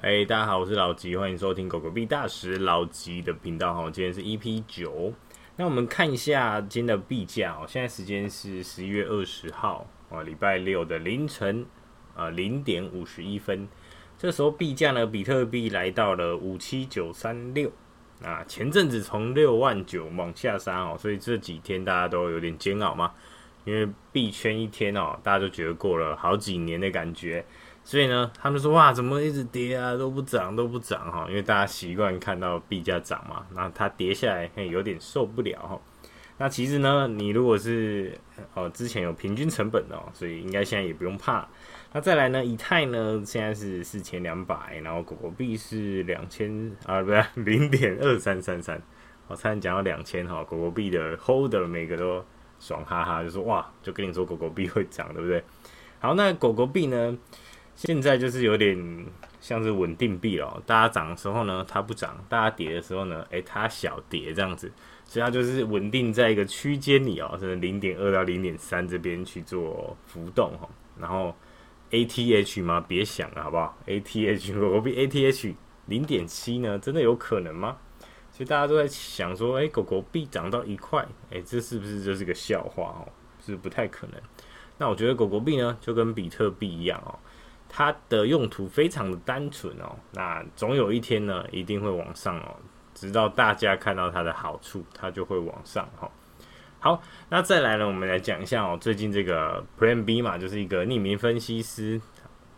哎，大家好，我是老吉，欢迎收听狗狗币大使老吉的频道哈。今天是 EP 九，那我们看一下今天的币价哦。现在时间是十一月二十号啊，礼拜六的凌晨啊零点五十一分。这时候币价呢，比特币来到了五七九三六啊。前阵子从六万九往下杀哦，所以这几天大家都有点煎熬嘛，因为币圈一天哦，大家都觉得过了好几年的感觉。所以呢，他们说哇，怎么一直跌啊，都不涨，都不涨哈，因为大家习惯看到币价涨嘛，那它跌下来嘿有点受不了哈。那其实呢，你如果是哦之前有平均成本哦，所以应该现在也不用怕。那再来呢，以太呢现在是四千两百，然后狗狗币是两千啊，不是零点二三三三，我差点讲到两千哈，狗狗币的 holder 每个都爽哈哈，就说哇，就跟你说狗狗币会涨，对不对？好，那狗狗币呢？现在就是有点像是稳定币哦，大家涨的时候呢，它不涨；大家跌的时候呢，诶、它小跌这样子，所以它就是稳定在一个区间里哦，是零点二到零点三这边去做浮动哈。然后 ATH 吗？别想了好不好？ATH 狗狗币 ATH 零点七呢，真的有可能吗？所以大家都在想说，诶、欸，狗狗币涨到一块，诶、欸，这是不是就是个笑话哦？是不是不太可能。那我觉得狗狗币呢，就跟比特币一样哦。它的用途非常的单纯哦，那总有一天呢，一定会往上哦，直到大家看到它的好处，它就会往上哈。好，那再来呢，我们来讲一下哦，最近这个 Plan B 嘛，就是一个匿名分析师，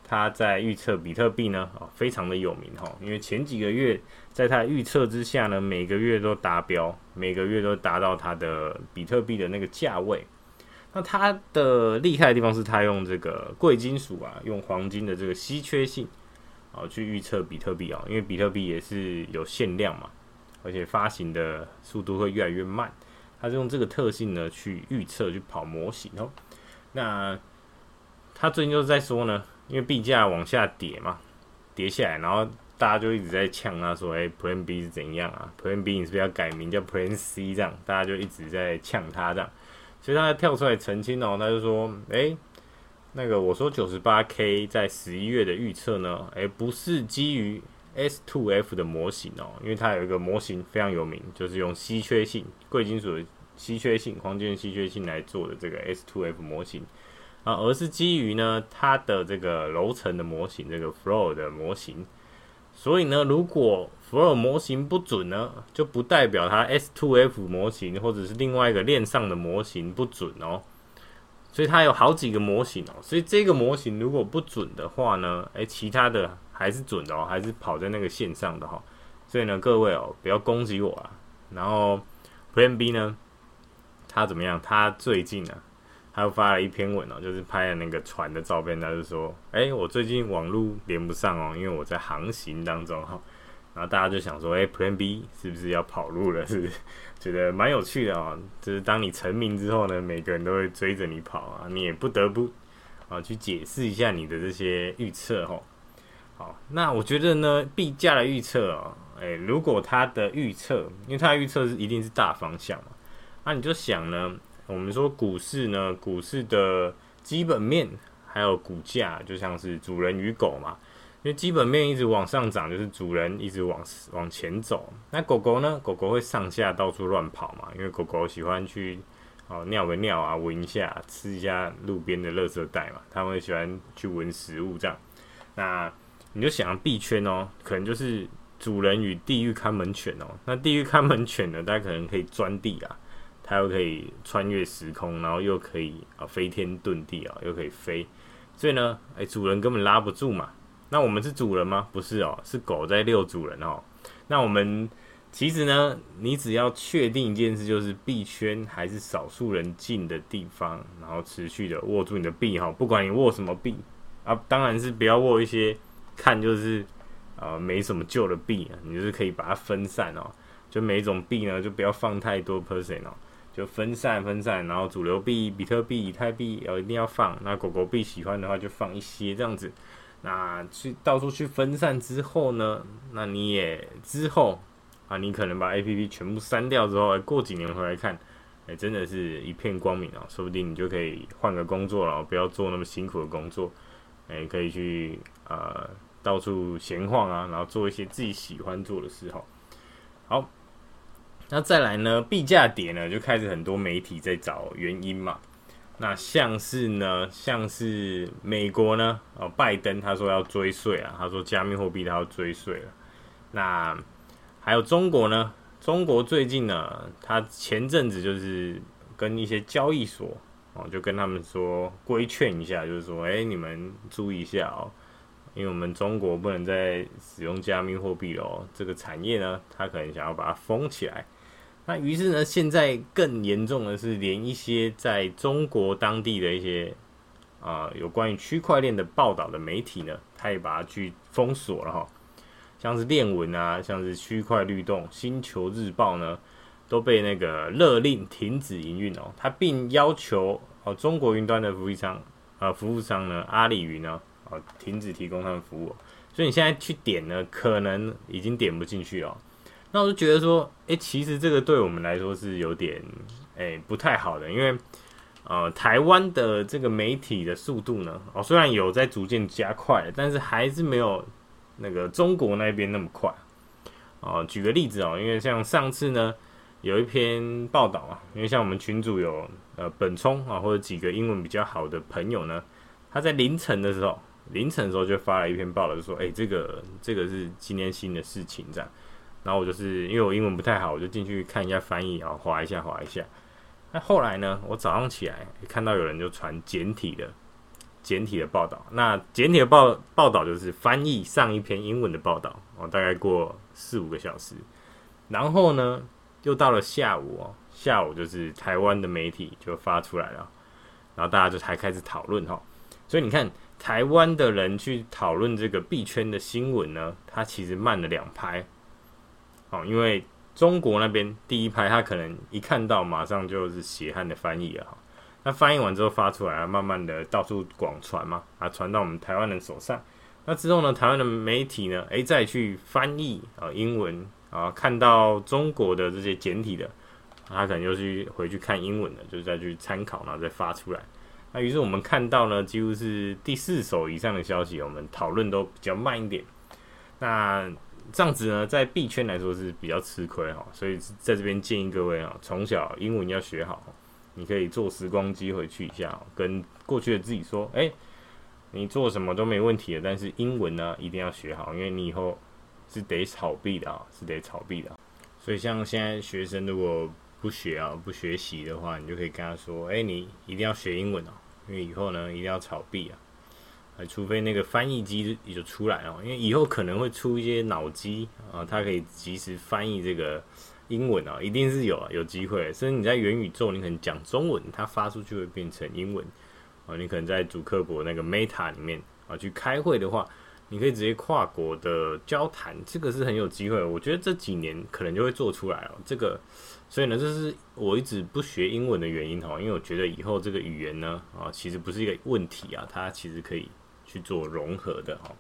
他在预测比特币呢，哦，非常的有名哈，因为前几个月在他预测之下呢，每个月都达标，每个月都达到他的比特币的那个价位。那它的厉害的地方是，它用这个贵金属啊，用黄金的这个稀缺性啊，去预测比特币啊，因为比特币也是有限量嘛，而且发行的速度会越来越慢，它是用这个特性呢去预测，去跑模型哦。那他最近就在说呢，因为币价往下跌嘛，跌下来，然后大家就一直在呛他说，哎，Plan B 是怎样啊？Plan B 你是不是要改名叫 Plan C 这样？大家就一直在呛他这样。所以他跳出来澄清哦，他就说：“诶、欸，那个我说九十八 K 在十一月的预测呢，诶、欸，不是基于 S two F 的模型哦，因为它有一个模型非常有名，就是用稀缺性、贵金属的稀缺性、黄金稀缺性来做的这个 S two F 模型啊，而是基于呢它的这个楼层的模型，这个 Floor 的模型。所以呢，如果福尔模型不准呢，就不代表它 S2F 模型或者是另外一个链上的模型不准哦。所以它有好几个模型哦。所以这个模型如果不准的话呢，诶，其他的还是准的哦，还是跑在那个线上的哈。所以呢，各位哦，不要攻击我啊。然后 Plan B 呢，他怎么样？他最近啊，他又发了一篇文哦，就是拍了那个船的照片，他就说，诶，我最近网络连不上哦，因为我在航行当中哈。然后大家就想说，哎，Plan B 是不是要跑路了？是不是觉得蛮有趣的啊？就是当你成名之后呢，每个人都会追着你跑啊，你也不得不啊去解释一下你的这些预测哈。好，那我觉得呢，币价的预测啊，哎，如果它的预测，因为它的预测是一定是大方向嘛，那你就想呢，我们说股市呢，股市的基本面还有股价，就像是主人与狗嘛。因为基本面一直往上涨，就是主人一直往往前走。那狗狗呢？狗狗会上下到处乱跑嘛？因为狗狗喜欢去哦尿个尿啊，闻一下，吃一下路边的垃圾袋嘛。它们会喜欢去闻食物这样。那你就想币圈哦，可能就是主人与地狱看门犬哦。那地狱看门犬呢，大家可能可以钻地啊，它又可以穿越时空，然后又可以啊飞天遁地啊，又可以飞。所以呢，哎，主人根本拉不住嘛。那我们是主人吗？不是哦，是狗在遛主人哦。那我们其实呢，你只要确定一件事，就是币圈还是少数人进的地方，然后持续的握住你的币哈，不管你握什么币啊，当然是不要握一些看就是呃没什么救的币啊，你就是可以把它分散哦。就每一种币呢，就不要放太多 person 哦，就分散分散，然后主流币、比特币、以太币要一定要放。那狗狗币喜欢的话，就放一些这样子。那去到处去分散之后呢，那你也之后啊，你可能把 APP 全部删掉之后，过几年回来看，哎，真的是一片光明啊！说不定你就可以换个工作了，不要做那么辛苦的工作，哎，可以去呃到处闲晃啊，然后做一些自己喜欢做的事哈。好，那再来呢，币价跌呢，就开始很多媒体在找原因嘛。那像是呢，像是美国呢，哦，拜登他说要追税啊，他说加密货币他要追税了。那还有中国呢，中国最近呢，他前阵子就是跟一些交易所哦，就跟他们说规劝一下，就是说，哎，你们注意一下哦。因为我们中国不能再使用加密货币哦，这个产业呢，他可能想要把它封起来。那于是呢，现在更严重的是，连一些在中国当地的一些啊、有关于区块链的报道的媒体呢，他也把它去封锁了哈。像是链闻啊，像是区块律动、星球日报呢，都被那个勒令停止营运哦。他并要求哦，中国云端的服务商啊、服务商呢，阿里云呢。哦，停止提供他们服务，所以你现在去点呢，可能已经点不进去哦。那我就觉得说，诶、其实这个对我们来说是有点诶、不太好的，因为呃，台湾的这个媒体的速度呢，哦，虽然有在逐渐加快，但是还是没有那个中国那边那么快。哦，举个例子哦，因为像上次呢，有一篇报道啊，因为像我们群主有呃本聪啊，或者几个英文比较好的朋友呢，他在凌晨的时候。凌晨的时候就发了一篇报道，就说：“哎、这个这个是今天新的事情，这样。”然后我就是因为我英文不太好，我就进去看一下翻译，然后划一下划一下。那后来呢，我早上起来看到有人就传简体的简体的报道。那简体的报报道就是翻译上一篇英文的报道，哦，大概过四五个小时。然后呢，又到了下午哦，下午就是台湾的媒体就发出来了，然后大家就才开始讨论哈。所以你看。台湾的人去讨论这个币圈的新闻呢，它其实慢了两拍，哦，因为中国那边第一拍，他可能一看到马上就是血汗的翻译了哈，那翻译完之后发出来，慢慢的到处广传嘛，啊，传到我们台湾人手上，那之后呢，台湾的媒体呢，诶，再去翻译啊英文啊，看到中国的这些简体的，他可能又去回去看英文的，就再去参考，然后再发出来。那于是我们看到呢，几乎是第四手以上的消息，我们讨论都比较慢一点。那这样子呢，在币圈来说是比较吃亏哈，所以在这边建议各位啊，从小英文要学好。你可以坐时光机回去一下，跟过去的自己说：哎，你做什么都没问题的，但是英文呢一定要学好，因为你以后是得炒币的啊，是得炒币的。所以像现在学生如果不学啊，不学习的话，你就可以跟他说：“哎、你一定要学英文哦，因为以后呢，一定要炒币啊。除非那个翻译机也就出来哦，因为以后可能会出一些脑机啊，它可以即时翻译这个英文啊，一定是有啊，有机会。甚至你在元宇宙，你可能讲中文，它发出去会变成英文啊。你可能在祖克伯那个 Meta 里面啊去开会的话，你可以直接跨国的交谈，这个是很有机会。我觉得这几年可能就会做出来哦，这个。所以呢，这是我一直不学英文的原因哈，因为我觉得以后这个语言呢，啊，其实不是一个问题啊，它其实可以去做融合的哈。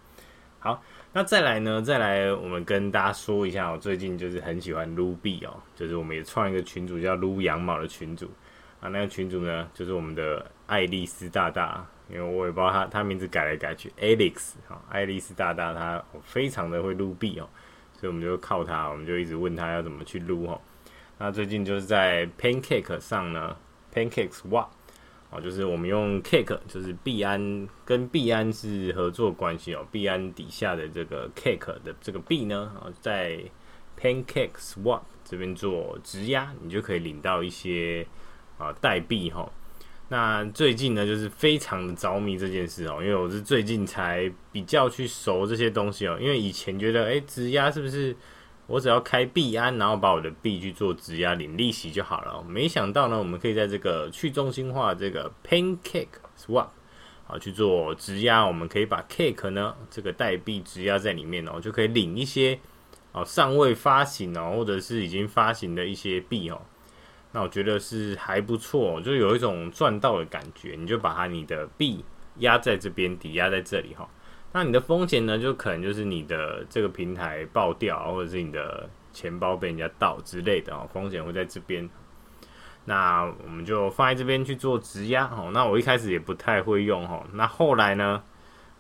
好，那再来呢，再来我们跟大家说一下，我最近就是很喜欢撸币哦，就是我们也创一个群组叫撸羊毛的群组啊，那个群组呢，就是我们的爱丽丝大大，因为我也不知道他他名字改来改去，Alex 哈，爱丽丝大大他非常的会撸币哦，所以我们就靠他，我们就一直问他要怎么去撸哦。那最近就是在 Pancake 上呢，Pancake Swap 哦，就是我们用 Cake，就是币安跟币安是合作关系哦，币安底下的这个 Cake 的这个币呢，啊，在 Pancake Swap 这边做质押，你就可以领到一些啊代币哈。那最近呢，就是非常的着迷这件事哦，因为我是最近才比较去熟这些东西哦，因为以前觉得哎，质押是不是？我只要开币安，然后把我的币去做质押领利息就好了。没想到呢，我们可以在这个去中心化这个 Pancake Swap 啊去做质押，我们可以把 Cake 呢这个代币质押在里面哦，就可以领一些哦尚未发行哦或者是已经发行的一些币哦。那我觉得是还不错，就有一种赚到的感觉。你就把它你的币压在这边，抵押在这里哈。那你的风险呢，就可能就是你的这个平台爆掉，或者是你的钱包被人家盗之类的哦，风险会在这边。那我们就放在这边去做质押哦。那我一开始也不太会用哦，那后来呢，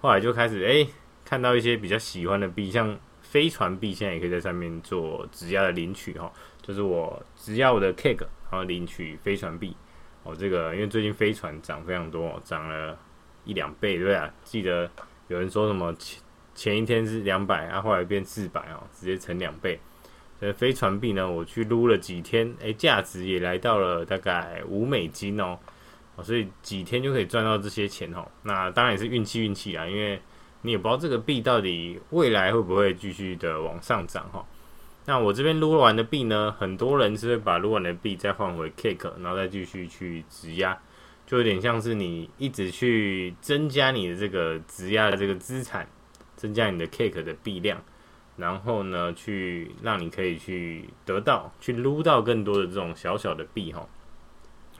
后来就开始哎，看到一些比较喜欢的币，像飞船币，现在也可以在上面做质押的领取哈。就是我质押我的 Cake，然后领取飞船币。哦，这个因为最近飞船涨非常多，涨了一两倍，对不对啊？记得有人说什么前前一天是两百，啊，后来变四百哦，直接乘两倍。所以飞船币呢，我去撸了几天，哎，价值也来到了大概五美金哦。所以几天就可以赚到这些钱哦。那当然也是运气运气啦，因为你也不知道这个币到底未来会不会继续的往上涨哈。那我这边撸完的币呢，很多人是会把撸完的币再换回 Cake，然后再继续去质押，就有点像是你一直去增加你的这个质押的这个资产，增加你的 Cake 的币量，然后呢，去让你可以去得到，去撸到更多的这种小小的币哈。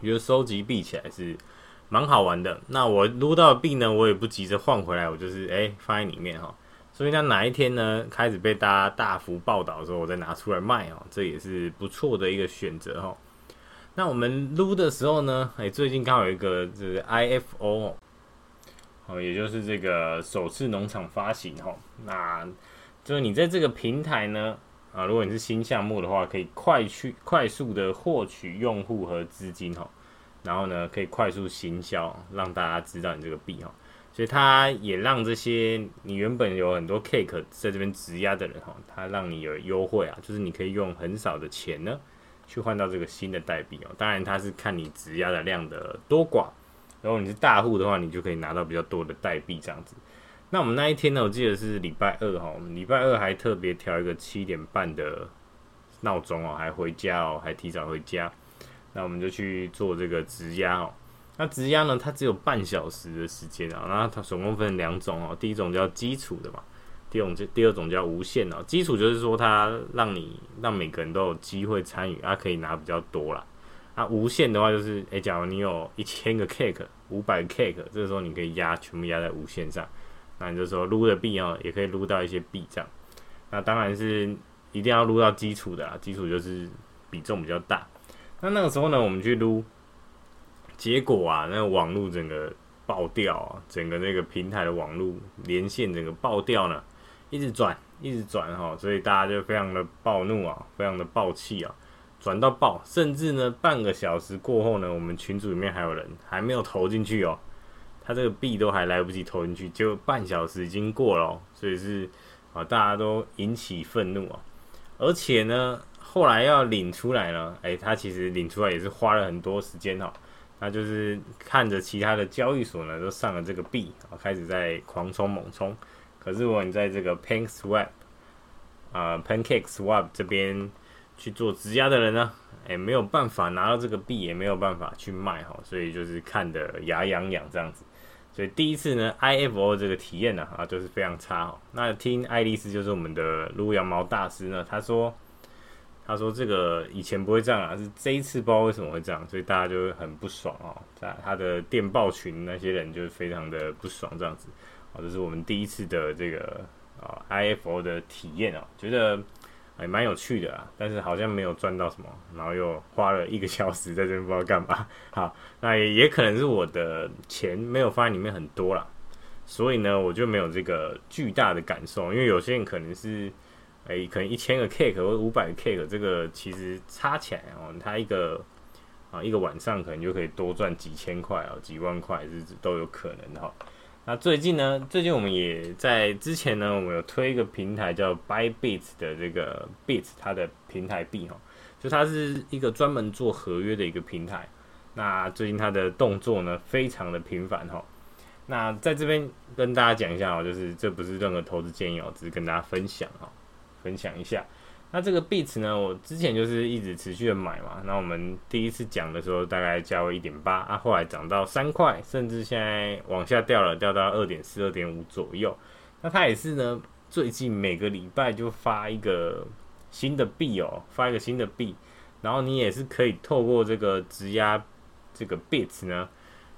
我觉得收集币起来是蛮好玩的。那我撸到币呢，我也不急着换回来，我就是哎、放在里面哈。所以，那哪一天呢，开始被大家大幅报道的时候，我再拿出来卖哦，这也是不错的一个选择哈。那我们撸的时候呢，哎，最近刚好有一个就是 IFO 哦，也就是这个首次农场发行哈。那就是你在这个平台呢，啊，如果你是新项目的话，可以快去快速的获取用户和资金哈，然后呢，可以快速行销，让大家知道你这个币哈。所以它也让这些你原本有很多 cake 在这边质押的人哈，它让你有优惠啊，就是你可以用很少的钱呢，去换到这个新的代币哦。当然它是看你质押的量的多寡，然后你是大户的话，你就可以拿到比较多的代币这样子。那我们那一天呢，我记得是礼拜二哈，我们礼拜二还特别调一个七点半的闹钟哦，还回家哦，还提早回家。那我们就去做这个质押哦。那质押呢？它只有半小时的时间啊。那它总共分两种哦。第一种叫基础的嘛，第二种第二种叫无限哦。基础就是说它让你让每个人都有机会参与，它可以拿比较多啦。啊，无限的话就是，诶，假如你有一千个 cake，五百 cake，这个时候你可以压全部压在无限上。那你就说撸的币哦，也可以撸到一些币这样。那当然是一定要撸到基础的啦，基础就是比重比较大。那那个时候呢，我们去撸。结果啊，那个网络整个爆掉啊，整个那个平台的网络连线整个爆掉呢，一直转，一直转哈，所以大家就非常的暴怒啊，非常的暴气啊，转到爆，甚至呢半个小时过后呢，我们群组里面还有人还没有投进去哦，他这个币都还来不及投进去，就半小时已经过了，所以是啊，大家都引起愤怒啊，而且呢，后来要领出来呢，诶，他其实领出来也是花了很多时间哈。那就是看着其他的交易所呢都上了这个币，啊，开始在狂冲猛冲。可是如果你在这个 PancakeSwap 啊、PancakeSwap 这边去做质押的人呢，哎，没有办法拿到这个币，也没有办法去卖哈，所以就是看得牙痒痒这样子。所以第一次呢，IFO 这个体验呢啊，就是非常差哈。那听爱丽丝就是我们的撸羊毛大师呢，他说。他说：“这个以前不会这样啊，是这一次不知道为什么会这样，所以大家就很不爽哦。在他的电报群那些人就是非常的不爽这样子。啊，这是我们第一次的这个啊 IFO 的体验哦，觉得还蛮有趣的啊，但是好像没有赚到什么，然后又花了一个小时在这边不知道干嘛。好，那也也可能是我的钱没有放在里面很多啦，所以呢，我就没有这个巨大的感受，因为有些人可能是。”诶、可能一千个 cake 或五百个 cake，这个其实差起来哦，它一个啊一个晚上可能就可以多赚几千块哦，几万块是都有可能的哈。那最近呢，最近我们也在之前呢，我们有推一个平台叫 Bybit 的这个 Bit，它的平台币哈，就它是一个专门做合约的一个平台。那最近它的动作呢，非常的频繁哈。那在这边跟大家讲一下哦，就是这不是任何投资建议哦，只是跟大家分享哈。分享一下，那这个 Bits 呢，我之前就是一直持续的买嘛。那我们第一次讲的时候，大概价位一点八啊，后来涨到三块，甚至现在往下掉了，掉到二点四、二点五左右。那它也是呢，最近每个礼拜就发一个新的币哦，发一个新的币，然后你也是可以透过这个质押这个 Bits 呢，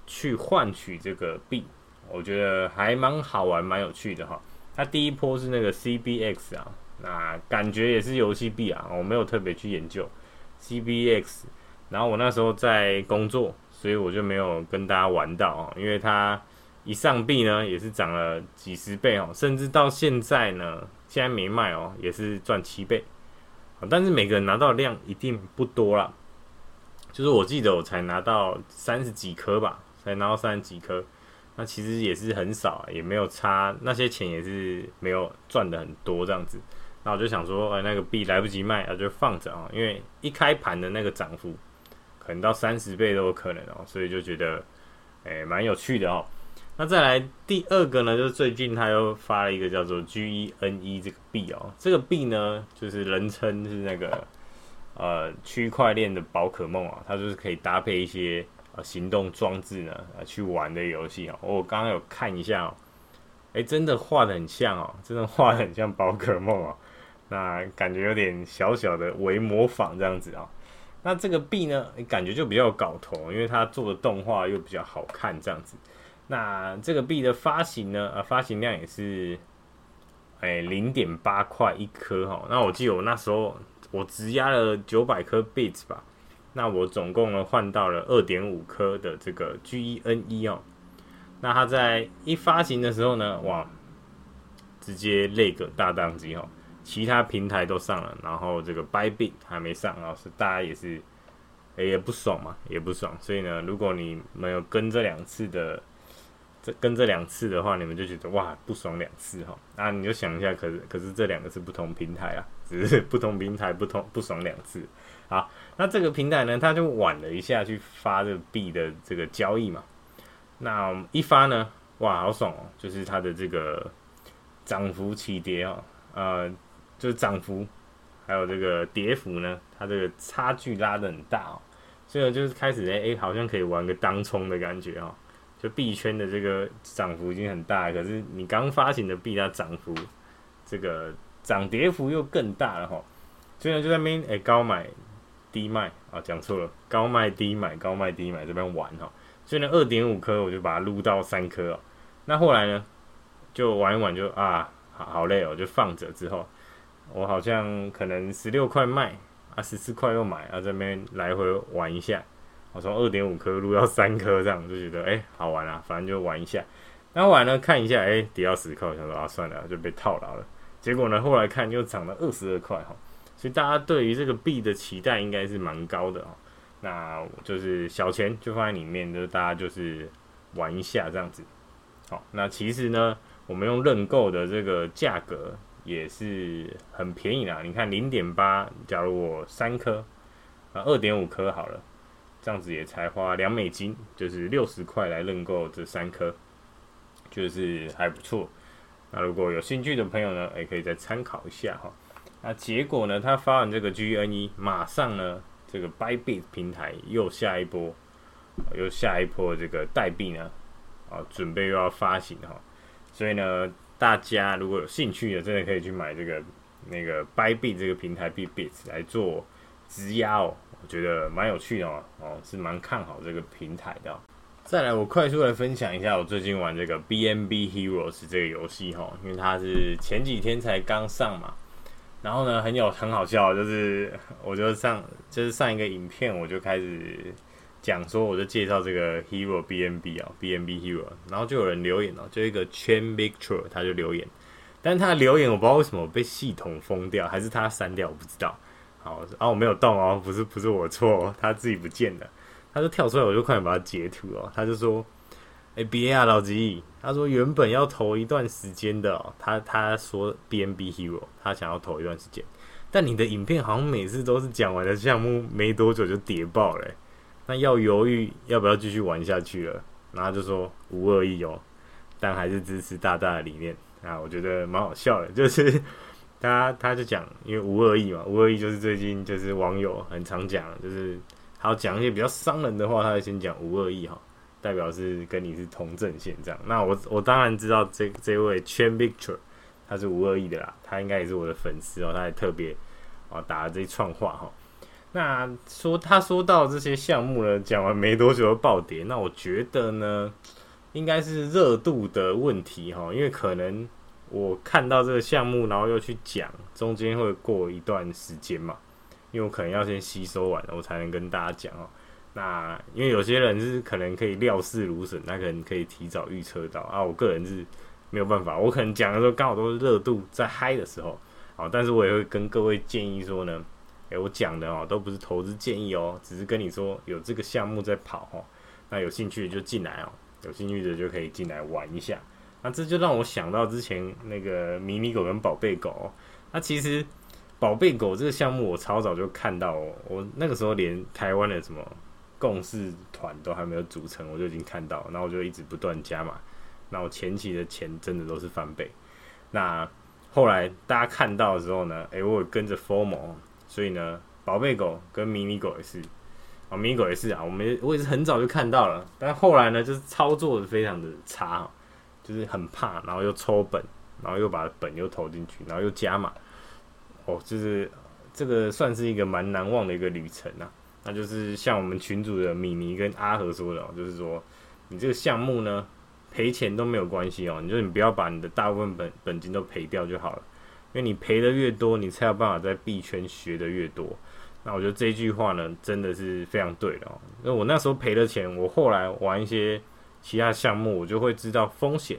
去换取这个币。我觉得还蛮好玩、蛮有趣的哈。它第一波是那个 CBX 啊。那感觉也是游戏币啊，我没有特别去研究 CBX，然后我那时候在工作，所以我就没有跟大家玩到啊，因为它一上币呢也是涨了几十倍哦，甚至到现在呢，现在没卖哦，也是赚七倍。但是每个人拿到量一定不多啦，就是我记得我才拿到三十几颗吧，才拿到三十几颗，那其实也是很少，也没有差，那些钱也是没有赚的很多这样子。那我就想说，哎，那个币来不及卖啊，就放着啊，因为一开盘的那个涨幅可能到三十倍都有可能哦，所以就觉得，哎，蛮有趣的哦。那再来第二个呢，就是最近他又发了一个叫做 GENE 这个币哦，这个币呢就是人称是那个呃区块链的宝可梦啊，它就是可以搭配一些呃行动装置呢呃去玩的游戏哦。我刚刚有看一下哦，哎，真的画的很像哦，真的画的很像宝可梦哦。那感觉有点小小的微模仿这样子啊。那这个币呢，感觉就比较有搞头，因为它做的动画又比较好看这样子。那这个币的发行呢？呃，发行量也是，哎，零点八块一颗哈。那我记得我那时候我直压了九百颗 bits 吧，那我总共呢换到了二点五颗的这个 GENE 哦。那它在一发行的时候呢，哇，直接那个大当机哈，其他平台都上了，然后这个 Bybit 还没上，然后是大家也是，也不爽嘛，也不爽。所以呢，如果你没有跟这两次的。这跟这两次的话，你们就觉得哇不爽两次哈，那你就想一下，可是可是这两个是不同平台啊，只是不同平台不同不爽两次。好，那这个平台呢，它就晚了一下去发这个币的这个交易嘛。那一发呢，哇好爽哦，就是它的这个涨幅起跌哦，呃，就是涨幅还有这个跌幅呢，它这个差距拉得很大哦，所以就是开始哎哎，好像可以玩个当冲的感觉哦。就币圈的这个涨幅已经很大，可是你刚发行的币，它涨幅这个涨跌幅又更大了哈。所以呢，就在那边哎高买低卖啊，讲错了，高卖低买，高卖低买这边玩哈。所以呢，二点五颗我就把它撸到三颗哦。那后来呢，就玩一玩就啊，好好累哦，就放着之后，我好像可能十六块卖啊，十四块又买啊，这边来回玩一下。我从二点五颗撸到三颗，这样就觉得哎、好玩啊，反正就玩一下。然后玩呢看一下，哎、欸、跌到十块，我想说啊算了，就被套牢了。结果呢后来看又涨了二十二块哈，所以大家对于这个币的期待应该是蛮高的哦。那就是小钱就放在里面，就大家就是玩一下这样子。好，那其实呢我们用认购的这个价格也是很便宜啦。你看零点八，假如我三颗啊二点五颗好了。这样子也才花两美金，就是六十块来认购这三颗，就是还不错。那如果有兴趣的朋友呢，也可以再参考一下哈。那结果呢，他发完这个 GNE，马上呢，这个 Bybit 平台又下一波，又下一波这个代币呢，啊，准备又要发行哈。所以呢，大家如果有兴趣的，真的可以去买这个那个币这个平台 Bybit 来做质押哦。我觉得蛮有趣的哦，哦，是蛮看好这个平台的。再来，我快速来分享一下我最近玩这个 BNB Heroes 这个游戏哈，因为它是前几天才刚上嘛。然后呢，很有很好笑，就是我就上就是上一个影片，我就开始讲说，我就介绍这个 Hero BNB 啊，BNB Hero，然后就有人留言哦，就一个 Chain Victor 他就留言，但他的留言我不知道为什么被系统封掉，还是他删掉，我不知道。好，啊，我没有动哦，不是不是我错，他自己不见了，他就跳出来，我就快点把它截图哦。他就说：“哎，别啊，老吉。”他说原本要投一段时间的哦，他他说 BNB Hero，他想要投一段时间，但你的影片好像每次都是讲完的项目没多久就跌爆了，要犹豫要不要继续玩下去了。然后就说无恶意哦，但还是支持大大的理念啊，我觉得蛮好笑的，就是。他他就讲，因为无恶意嘛，无恶意就是最近就是网友很常讲，就是他要讲一些比较伤人的话，他就先讲无恶意哈，代表是跟你是同阵线这样。那我我当然知道这这位 Chain Victor 他是无恶意的啦，他应该也是我的粉丝哦，他还特别啊打了这一串话哈。那说他说到这些项目呢，讲完没多久就暴跌，那我觉得呢，应该是热度的问题哈，因为可能。我看到这个项目，然后又去讲，中间会过一段时间嘛，因为我可能要先吸收完，我才能跟大家讲哦。那因为有些人是可能可以料事如神，他可能可以提早预测到啊。我个人是没有办法，我可能讲的时候刚好都是热度在嗨的时候，好，但是我也会跟各位建议说呢，诶、我讲的哦都不是投资建议哦，只是跟你说有这个项目在跑哦，那有兴趣就进来哦，有兴趣的就可以进来玩一下。那这就让我想到之前那个迷你狗跟宝贝狗哦，那其实宝贝狗这个项目我超早就看到哦，我那个时候连台湾的什么。共识团都还没有组成，我就已经看到，然后我就一直不断加码，那我前期的钱真的都是翻倍。那后来大家看到的时候呢，诶、我跟着 Formo 所以呢，宝贝狗跟迷你狗也是，啊，迷你狗也是啊，我们我也是很早就看到了，但后来呢，就是操作的非常的差，就是很怕，然后又抽本，然后又把本又投进去，然后又加码，哦，就是这个算是一个蛮难忘的一个旅程啊。那就是像我们群主的米妮跟阿和说的，就是说你这个项目呢，赔钱都没有关系哦，你就你不要把你的大部分本本金都赔掉就好了，因为你赔的越多，你才有办法在币圈学的越多。那我觉得这句话呢，真的是非常对的哦。因为我那时候赔的钱，我后来玩一些其他项目，我就会知道风险。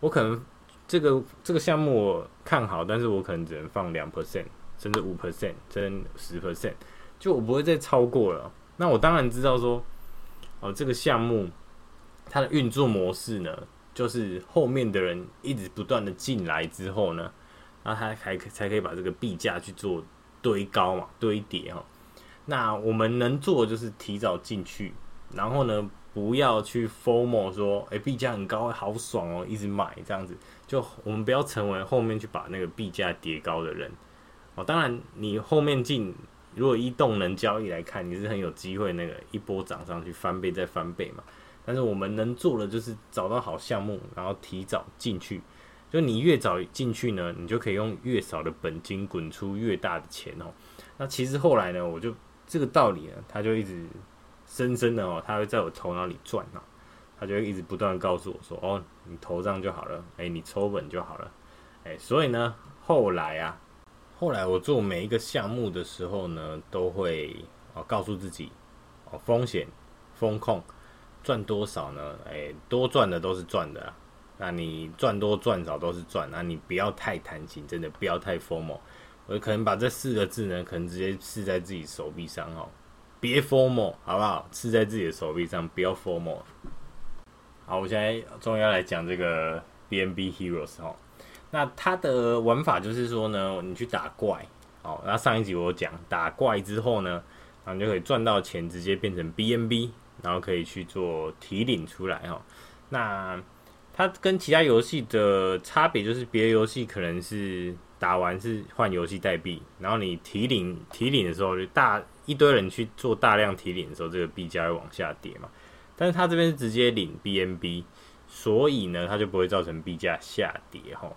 我可能这个这个项目我看好，但是我可能只能放两 percent，甚至五 percent，甚至十 percent。就我不会再超过了。那我当然知道说，哦，这个项目它的运作模式呢，就是后面的人一直不断的进来之后呢，那他还才可以把这个币价去做堆高嘛，堆叠哈。那我们能做的就是提早进去，然后呢，不要去 formal 说，诶，币价很高，好爽哦，一直买这样子。就我们不要成为后面去把那个币价叠高的人。哦，当然你后面进。如果一动能交易来看，你是很有机会那个一波涨上去翻倍再翻倍嘛。但是我们能做的就是找到好项目，然后提早进去。就你越早进去呢，你就可以用越少的本金滚出越大的钱哦。那其实后来呢，我就这个道理呢，他就一直深深的哦，他会在我头脑里转啊，他就一直不断告诉我说：“哦，你投上就好了，哎，你抽本就好了，哎。”所以呢，后来啊。后来我做每一个项目的时候呢，都会哦告诉自己哦风险风控赚多少呢？诶，多赚的都是赚的啊，那你赚多赚少都是赚，那你不要太贪心，真的不要太 FOMO。我可能把这四个字呢，可能直接刺在自己手臂上哦，别 FOMO 好不好？刺在自己的手臂上，不要 FOMO。好，我现在终于要来讲这个 BNB Heroes 哈。那它的玩法就是说呢，你去打怪，哦，那上一集我讲打怪之后呢，然后你就可以赚到钱，直接变成 BNB，然后可以去做提领出来哈。那它跟其他游戏的差别就是，别的游戏可能是打完是换游戏代币，然后你提领提领的时候，就大一堆人去做大量提领的时候，这个币价会往下跌嘛。但是它这边是直接领 BNB，所以呢，它就不会造成币价下跌哈。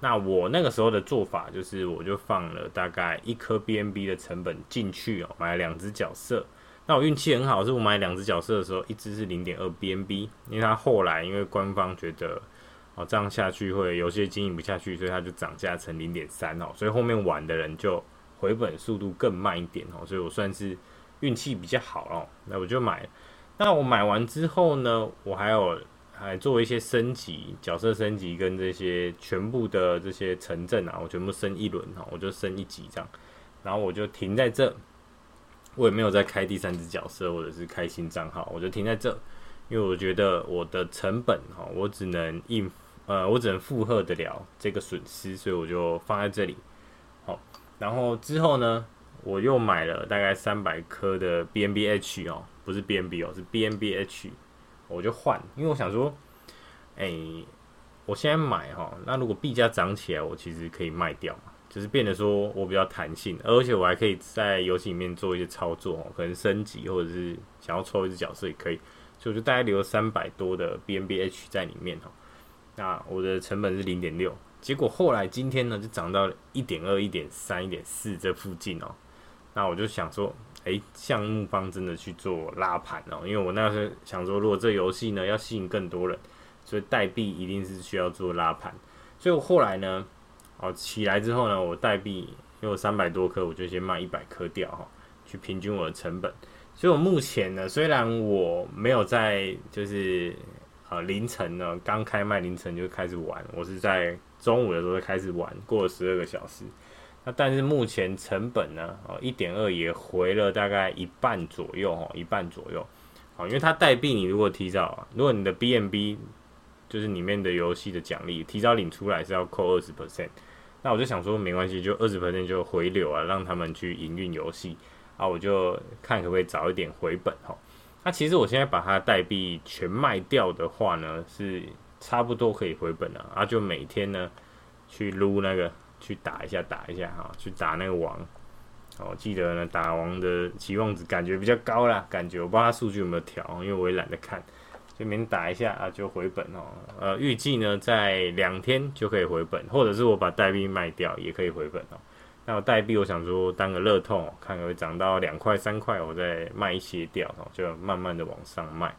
那我那个时候的做法就是，我就放了大概一颗 BNB 的成本进去哦，买了两只角色。那我运气很好，是我买两只角色的时候，一只是零点二 BNB，因为它后来因为官方觉得哦这样下去会有些经营不下去，所以它就涨价成零点三哦，所以后面玩的人就回本速度更慢一点哦，所以我算是运气比较好哦。那我就买，那我买完之后呢，我还有。还做一些升级，角色升级跟这些全部的这些城镇啊，我全部升一轮哈，我就升一级这样，然后我就停在这，我也没有再开第三只角色或者是开新账号，我就停在这，因为我觉得我的成本哈，我只能应呃，我只能负荷得了这个损失，所以我就放在这里。好，然后之后呢，我又买了大概三百颗的 BNBH 哦，不是 BNB 哦，是 BNBH。我就换，因为我想说，哎、我现在买哈，那如果币价涨起来，我其实可以卖掉嘛，就是变得说我比较弹性，而且我还可以在游戏里面做一些操作，可能升级或者是想要抽一只角色也可以，所以我就大概留三百多的 BNBH 在里面哈。那我的成本是零点六，结果后来今天呢就涨到一点二、一点三、一点四这附近哦，那我就想说。诶，项目方真的去做拉盘哦，因为我那时候想说，如果这游戏呢要吸引更多人，所以代币一定是需要做拉盘。所以我后来呢，哦起来之后呢，我代币因为有三百多颗，我就先卖一百颗掉哈，去平均我的成本。所以我目前呢，虽然我没有在就是呃凌晨呢刚开卖凌晨就开始玩，我是在中午的时候开始玩，过了十二个小时。那但是目前成本呢，哦一点二也回了大概一半左右哈，一半左右。好，因为它代币你如果提早，如果你的 BNB 就是里面的游戏的奖励提早领出来是要扣二十 percent，那我就想说没关系，就二十 percent 就回流啊，让他们去营运游戏啊，我就看可不可以早一点回本哈。那其实我现在把它代币全卖掉的话呢，是差不多可以回本了啊，就每天呢去撸那个。去打一下，打一下哈，去打那个王。我记得呢，打王的期望值感觉比较高啦，感觉我不知道它数据有没有调，因为我也懒得看，这边打一下啊就回本哦。呃，预计呢在两天就可以回本，或者是我把代币卖掉也可以回本哦。那我代币我想说当个乐透，看会涨到两块三块，我再卖一些掉哦，就慢慢的往上卖。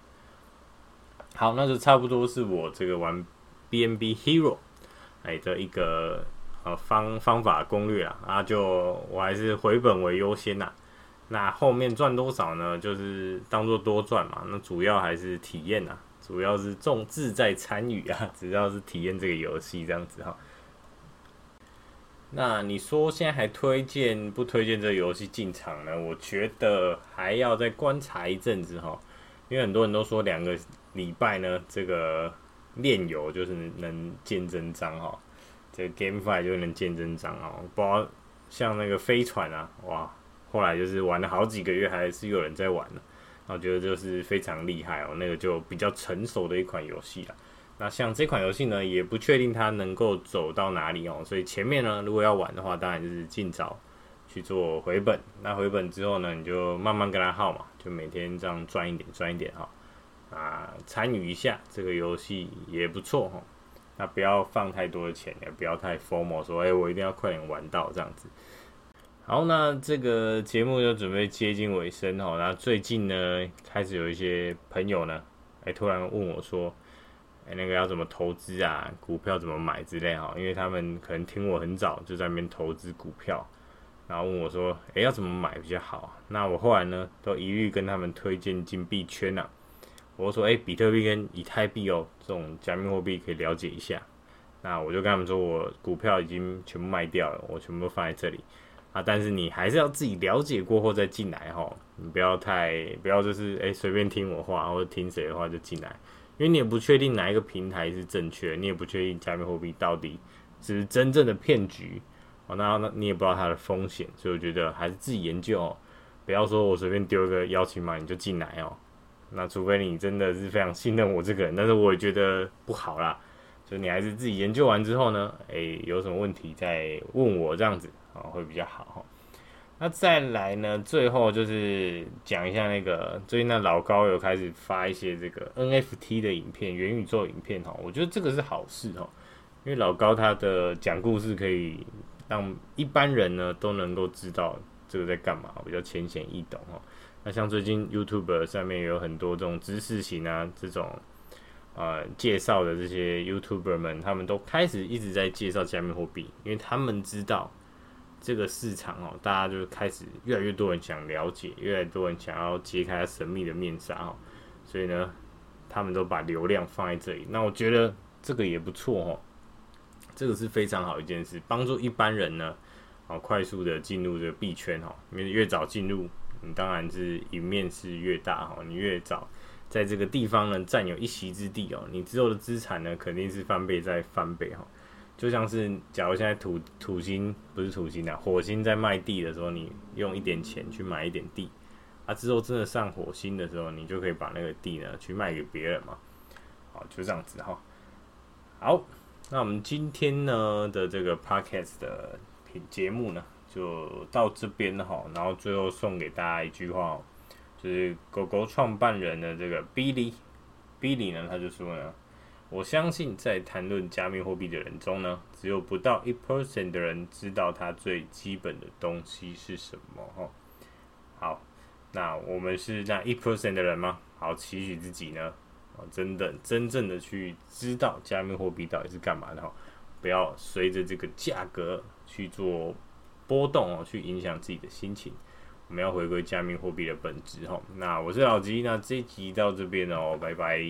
好，那就差不多是我这个玩 BNB Hero 哎的一个。呃，方方法攻略啊，啊，就我还是回本为优先呐。那后面赚多少呢？就是当做多赚嘛。那主要还是体验呐，主要是重自在参与啊，主要是体验这个游戏这样子哈。那你说现在还推荐不推荐这个游戏进场呢？我觉得还要再观察一阵子哈，因为很多人都说两个礼拜呢，这个炼油就是能见真章哈。这个 GameFi 就能见真章哦，不知道像那个飞船啊，哇，后来就是玩了好几个月，还是有人在玩呢。我觉得就是非常厉害哦，那个就比较成熟的一款游戏了。那像这款游戏呢，也不确定它能够走到哪里哦，所以前面呢，如果要玩的话，当然就是尽早去做回本。那回本之后呢，你就慢慢跟它耗嘛，就每天这样赚一点赚一点哈，啊，参与一下这个游戏也不错哈。那不要放太多的钱，也不要太 FOMO，说哎、欸，我一定要快点玩到这样子。好，那这个节目就准备接近尾声哈。那最近呢，开始有一些朋友呢，哎、突然问我说，哎、那个要怎么投资啊？股票怎么买之类哈？因为他们可能听我很早就在那边投资股票，然后问我说，哎、要怎么买比较好？那我后来呢，都一律跟他们推荐金币圈呐。我说：“哎、比特币跟以太币哦，这种加密货币可以了解一下。”那我就跟他们说：“我股票已经全部卖掉了，我全部放在这里啊。但是你还是要自己了解过后再进来哈，你不要太不要就是哎随便听我话或者听谁的话就进来，因为你也不确定哪一个平台是正确，你也不确定加密货币到底是不是真正的骗局哦。那那你也不知道它的风险，所以我觉得还是自己研究哦，不要说我随便丢一个邀请码你就进来哦。”那除非你真的是非常信任我这个人，但是我也觉得不好啦。就你还是自己研究完之后呢，诶、欸，有什么问题再问我这样子啊，会比较好。那再来呢，最后就是讲一下那个最近那老高有开始发一些这个 NFT 的影片、元宇宙影片哈，我觉得这个是好事哈，因为老高他的讲故事可以让一般人呢都能够知道这个在干嘛，比较浅显易懂哈。那像最近 YouTube 上面有很多这种知识型啊，这种呃介绍的这些 YouTuber 们，他们都开始一直在介绍加密货币，因为他们知道这个市场哦，大家就开始越来越多人想了解，越来越多人想要揭开神秘的面纱哦，所以呢，他们都把流量放在这里。那我觉得这个也不错哦，这个是非常好一件事，帮助一般人呢，啊快速的进入这个币圈哦，因为越早进入。你当然是赢面是越大哈，你越早在这个地方呢占有一席之地哦，你之后的资产呢肯定是翻倍再翻倍哈。就像是假如现在土土星不是土星啊，火星在卖地的时候，你用一点钱去买一点地，啊之后真的上火星的时候，你就可以把那个地呢去卖给别人嘛。好，就这样子哈。好，那我们今天呢的这个 podcast 的节目呢，就到这边哈，然后最后送给大家一句话，就是狗狗创办人的这个 Billy，Billy 呢，他就说呢，我相信在谈论加密货币的人中呢，只有不到一 percent 的人知道它最基本的东西是什么哈。好，那我们是那一 percent 的人吗？好，期许自己呢，真的真正的去知道加密货币到底是干嘛的哈，不要随着这个价格去做。波动哦，去影响自己的心情。我们要回归加密货币的本质哈。那我是老吉，那这一集到这边哦，拜拜。